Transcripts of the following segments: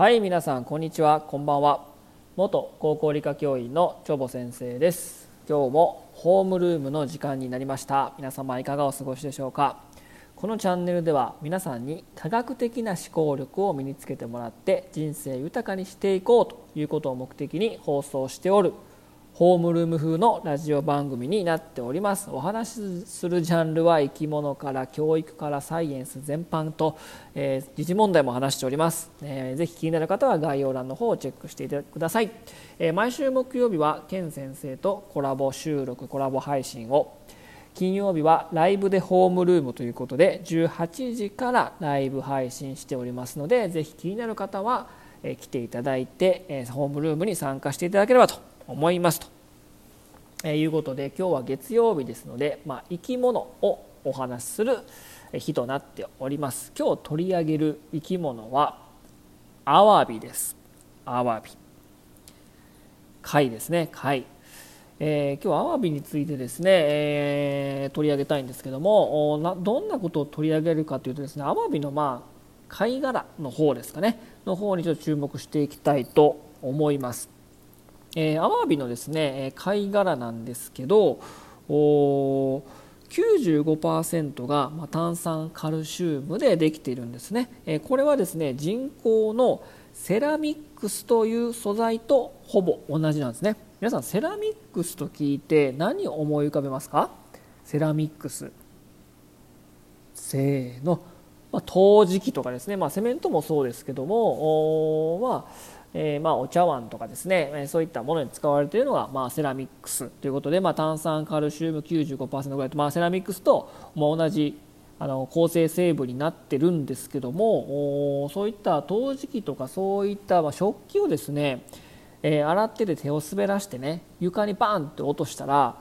はい皆さんこんにちは。こんばんは。元高校理科教員のチョボ先生です。今日もホームルームの時間になりました。皆様いかがお過ごしでしょうか。このチャンネルでは皆さんに科学的な思考力を身につけてもらって人生豊かにしていこうということを目的に放送しておるホームルーム風のラジオ番組になっております。お話しするジャンルは生き物から教育からサイエンス全般と、えー、時事問題も話しております、えー、ぜひ気になる方は概要欄の方をチェックしていてください、えー、毎週木曜日はケン先生とコラボ収録コラボ配信を。金曜日はライブでホームルームということで18時からライブ配信しておりますのでぜひ気になる方は来ていただいてホームルームに参加していただければと思いますと、えいうことで今日は月曜日ですので、まあ、生き物をお話しする日となっております。今日取り上げる生き物はアワビです。アワビ。貝ですね。貝。えー、今日はアワビについてですね、えー、取り上げたいんですけどもなどんなことを取り上げるかというとですねアワビのまあ貝殻の方ですかね。の方にちょっと注目していきたいと思います。えー、アワビのですね貝殻なんですけどお95%が、ま炭酸カルシウムでできているんですね、えこれはですね人工のセラミックスという素材とほぼ同じなんですね。皆さんセラミックスと聞いて何を思い浮かべますか？セラミックス。せーの、まあ、陶磁器とかですね、まあ、セメントもそうですけどもまあえー、まあ、お茶碗とかですねそういったものに使われているのが、まあ、セラミックスということで、まあ、炭酸カルシウム95%ぐらいと、まあ、セラミックスと、まあ、同じあの構成成分になってるんですけどもそういった陶磁器とかそういった、まあ、食器をですね、えー、洗ってて手を滑らしてね床にバンって落としたら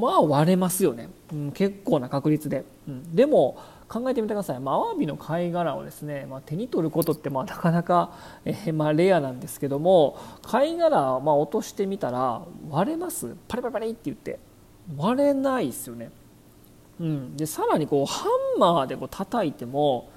まあ割れますよね、うん、結構な確率で、うん、でも考えてみてください、まあ、アワビの貝殻をですね、まあ、手に取ることってまあなかなか、えー、まあレアなんですけども貝殻をまあ落としてみたら割れます。パリパリパリって言って。割れないですよね、うん、でさらにこうハンマーでこう叩いても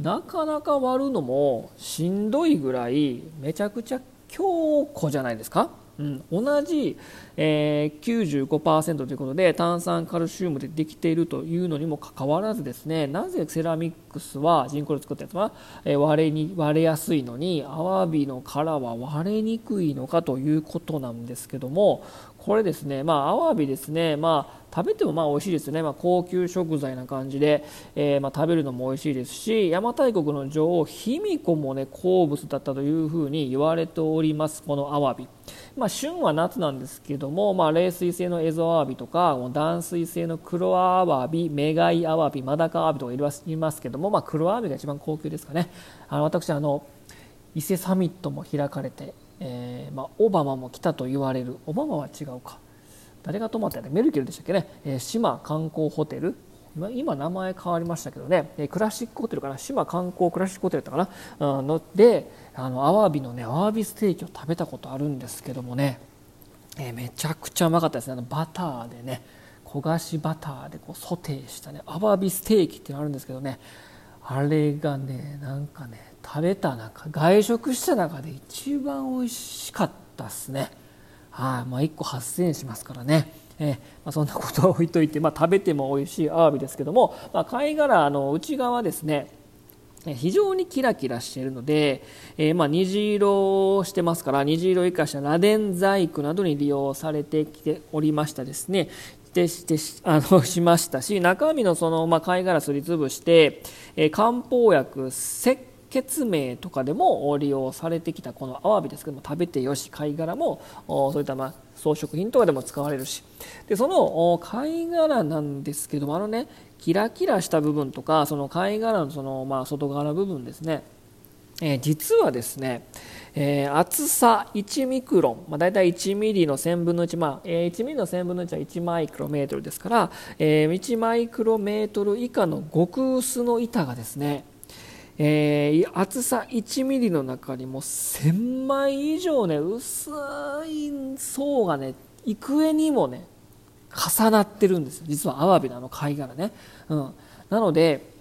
なかなか割るのもしんどいぐらいめちゃくちゃ強固じゃないですか。うん、同じ、えー、95%ということで炭酸カルシウムでできているというのにもかかわらずですねなぜセラミックスは人工で作ったやつは、えー、割れに割れやすいのにアワビの殻は割れにくいのかということなんですけどもこれですね、まあ、アワビですね、まあ、食べてもまあ美味しいですね、まあ、高級食材な感じで、えー、まあ、食べるのも美味しいですし邪馬台国の女王卑弥呼も、ね、好物だったというふうに言われておりますこのアワビ。まあ、旬は夏なんですけども、まあ、冷水性のエゾアワビとか暖水性の黒アワビメガイアワビマダカアワビとかいますけども、まあ、黒アワビが一番高級ですかねあの私あの伊勢サミットも開かれてえー、まあ、オバマも来たと言われる。オバマは違うか。誰が泊まったメルケルでしたっけね、えー、島観光ホテル。今今名前変わりましたけどね、えクラシックホテルかな？島観光クラシックホテルだったかな、うん、のであのアワビのねアワビステーキを食べたことあるんですけどもね、えー、めちゃくちゃうまかったですね。あのバターでね焦がしバターでこうソテーしたねアワビステーキっていうのあるんですけどね。あれがねなんかね食べた中外食した中で一番美味しかったですね。はい、まあ、1個8000円しますからね。えー、まあ、そんなことは置いといて、まあ、食べても美味しいアワビですけども、まあ、貝殻の内側ですね非常にキラキラしているので、えー、まあ虹色をしてますから虹色生かした螺鈿細工などに利用されてきておりましたですね。してしてあの しましたし中身のその、まあ、貝殻すりつぶして、えー、漢方薬石血明とかでも利用されてきたこのアワビですけども食べてよし貝殻もそういったまあ装飾品とかでも使われるしでその貝殻なんですけどもあのねキラキラした部分とかその貝殻のそのまあ外側の部分ですねえ、実はですね、えー、厚さ1ミクロン、まあ、大体1ミリの1000分の1、まあえー、1ミリの1000分の1は1マイクロメートルですから、えー、1マイクロメートル以下の極薄の板がですね、えー、厚さ1 m m の中にも1000枚以上ね薄い層がね幾重にもね重なってるんです実はアワビのあの貝殻ね、うん、なので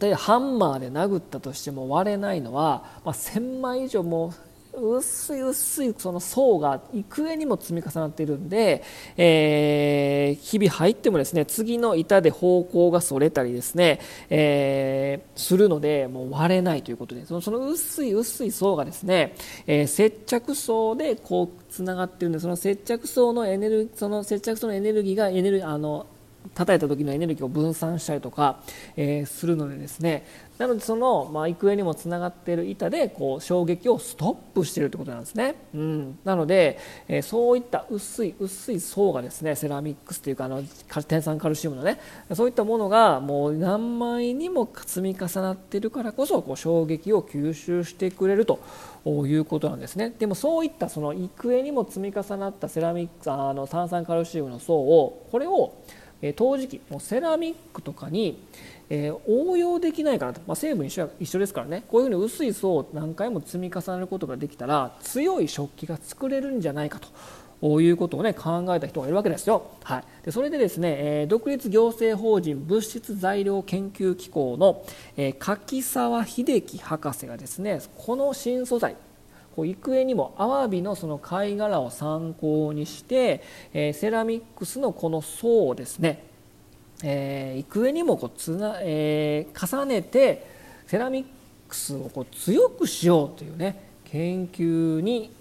例えばハンマーで殴ったとしても割れないのは、まあ、1000枚以上も薄い薄いその層が幾重にも積み重なっているんで、えー、日々入ってもですね次の板で方向がそれたりですね、えー、するのでもう割れないということでそのその薄い薄い層がですね、えー、接着層でこうつながっているんでその接着層のエネルギーその接着層のエネルギーがエネルギーあの叩いた時のエネルギーを分散したりとか、えー、するのでですね。なのでその、まあ、幾重にもつながっている板でこう衝撃をストップしているということなんですね、うん、なので、えー、そういった薄い薄い層がですねセラミックスというかあの天酸カルシウムのねそういったものがもう何枚にも積み重なっているからこそこう衝撃を吸収してくれるということなんですね。でもそういったその幾重にも積み重なったセラミックあの炭酸カルシウムの層をこれをえ陶磁器もうセラミックとかに、えー、応用できないかなと、まあ、成分一緒一緒ですからねこういうふうに薄い層を何回も積み重ねることができたら強い食器が作れるんじゃないかと。いうことを、ね、考えた人がいるわけですよ。はい、でそれでですね、えー、独立行政法人物質材料研究機構の、えー、柿沢秀樹博士がですねこの新素材こう幾重にもアワビのその貝殻を参考にして、えー、セラミックスのこの層をですね、えー、幾重にもこうつな、えー、重ねてセラミックスをこう強くしようというね研究に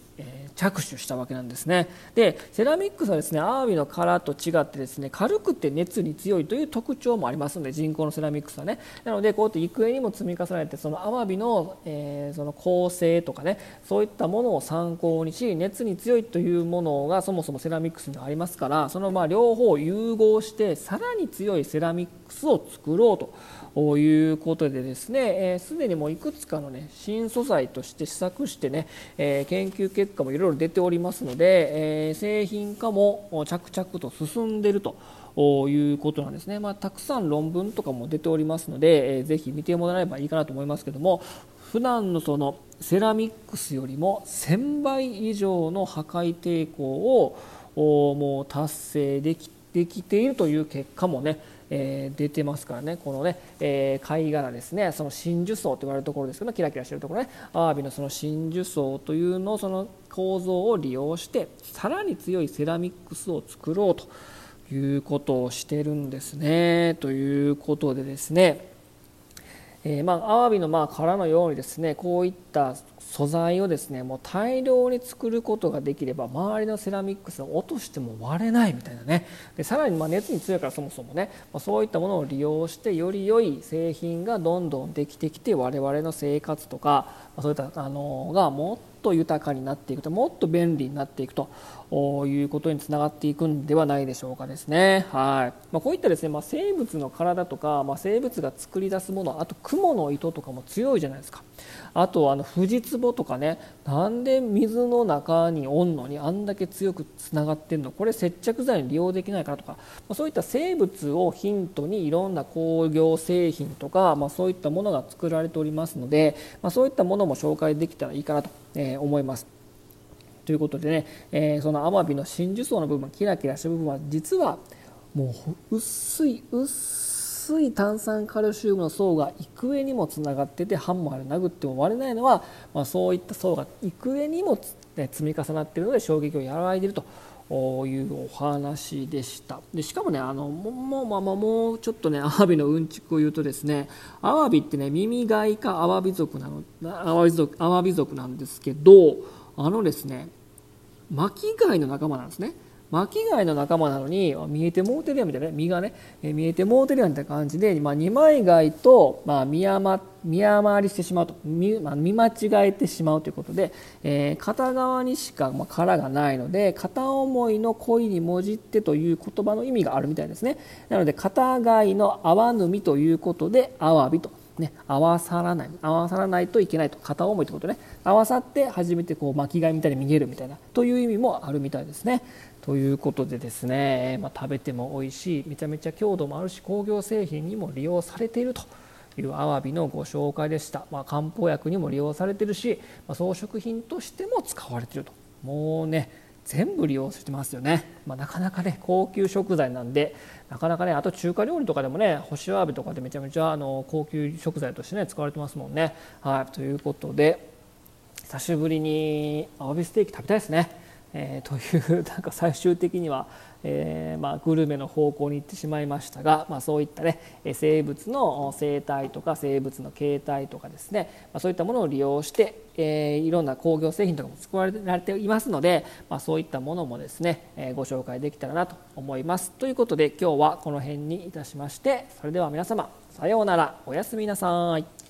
着手したわけなんですね。でセラミックスはですねアワビの殻と違ってですね軽くて熱に強いという特徴もありますので人工のセラミックスはね。なのでこうやって幾重にも積み重ねてそのアワビの,、えー、その構成とかねそういったものを参考にし熱に強いというものがそもそもセラミックスにはありますからそのま両方融合してさらに強いセラミックスを作ろうと。ということでですねすで、ー、にもいくつかの、ね、新素材として試作してね、えー、研究結果もいろいろ出ておりますので、えー、製品化も着々と進んでいるということなんですね、まあ、たくさん論文とかも出ておりますので、えー、ぜひ見てもらえばいいかなと思いますけども普段のそのセラミックスよりも1000倍以上の破壊抵抗をもう達成できできているという結果もねえー、出てますからね。このね、えー、貝殻ですね。その真珠層と言われるところですけどキラキラしてるところね。アワビのその真珠層というのをその構造を利用してさらに強いセラミックスを作ろうということをしてるんですね。ということでですね。えー、まあ、アワビのまあ殻のようにですねこういった素材をですねもう大量に作ることができれば周りのセラミックスを落としても割れないみたいなねでさらにま熱に強いからそもそもね、ま、そういったものを利用してより良い製品がどんどんできてきて我々の生活とか、ま、そういったあのがもっと豊かになっていくともっと便利になっていくということにつながっていくんではないでしょうかですね。はいまあ、こういったですね、まあ、生物の体とか、まあ、生物が作り出すものあと雲の糸とかも強いじゃないですか。あとあのツボとかねなんで水の中におんのにあんだけ強くつながってるの？これ接着剤に利用できないかとか、そういった生物をヒントにいろんな工業製品とか、まあ、そういったものが作られておりますので、まあ、そういったものも紹介できたらいいかなと、思います。ということでね、えー、そのアマビの真珠層の部分キラキラした部分は実はもう薄い薄い炭酸カルシウムの層が幾重にもつながっててハンマーで殴っても割れないのは、まあ、そういった層が幾重にも積み重なっているので衝撃を和らいでいるというお話でした。でしかもねあのもう、まあ、もうちょっとねアワビのうんちくを言うとですねアワビってね耳貝かアワビ族なのアワビ族アワビ族なんですけどあのですね巻貝の仲間なんですね。巻貝の仲間なのに見えてもうてるやんみたいな、ね、身がね、え見えてもうてるやんみたいな感じで、まあ、二枚貝と、まあ、見余見余りしてしまうと。見,、まあ、見間違えてしまうということで、えー、片側にしか、まあ、殻がないので片思いの恋にもじってという言葉の意味があるみたいですね。なので片貝の泡ぬみということでアワビと。ね、合わさらない。合わさらないといけないと。片思いということね。合わさって初めてこう巻き貝みたいに見えるみたいな。という意味もあるみたいですね。ということでですね、まあ、食べても美味しいめちゃめちゃ強度もあるし工業製品にも利用されているというアワビのご紹介でした、まあ、漢方薬にも利用されているし、まあ、装飾品としても使われているともうね全部利用してますよね、まあ、なかなかね高級食材なんでなかなかねあと中華料理とかでもね干しアワビとかでめちゃめちゃあの高級食材としてね使われてますもんね。はいということで久しぶりにアワビステーキ食べたいですね。えー、というなんか最終的には、えー、まあ、グルメの方向に行ってしまいましたが、まあ、そういったね生物の生態とか生物の形態とかですね、まあ、そういったものを利用して、えー、いろんな工業製品とかも作られていますので、まそういったものもですね、えご紹介できたらなと思いますということで今日はこの辺にいたしましてそれでは皆様さようならおやすみなさい。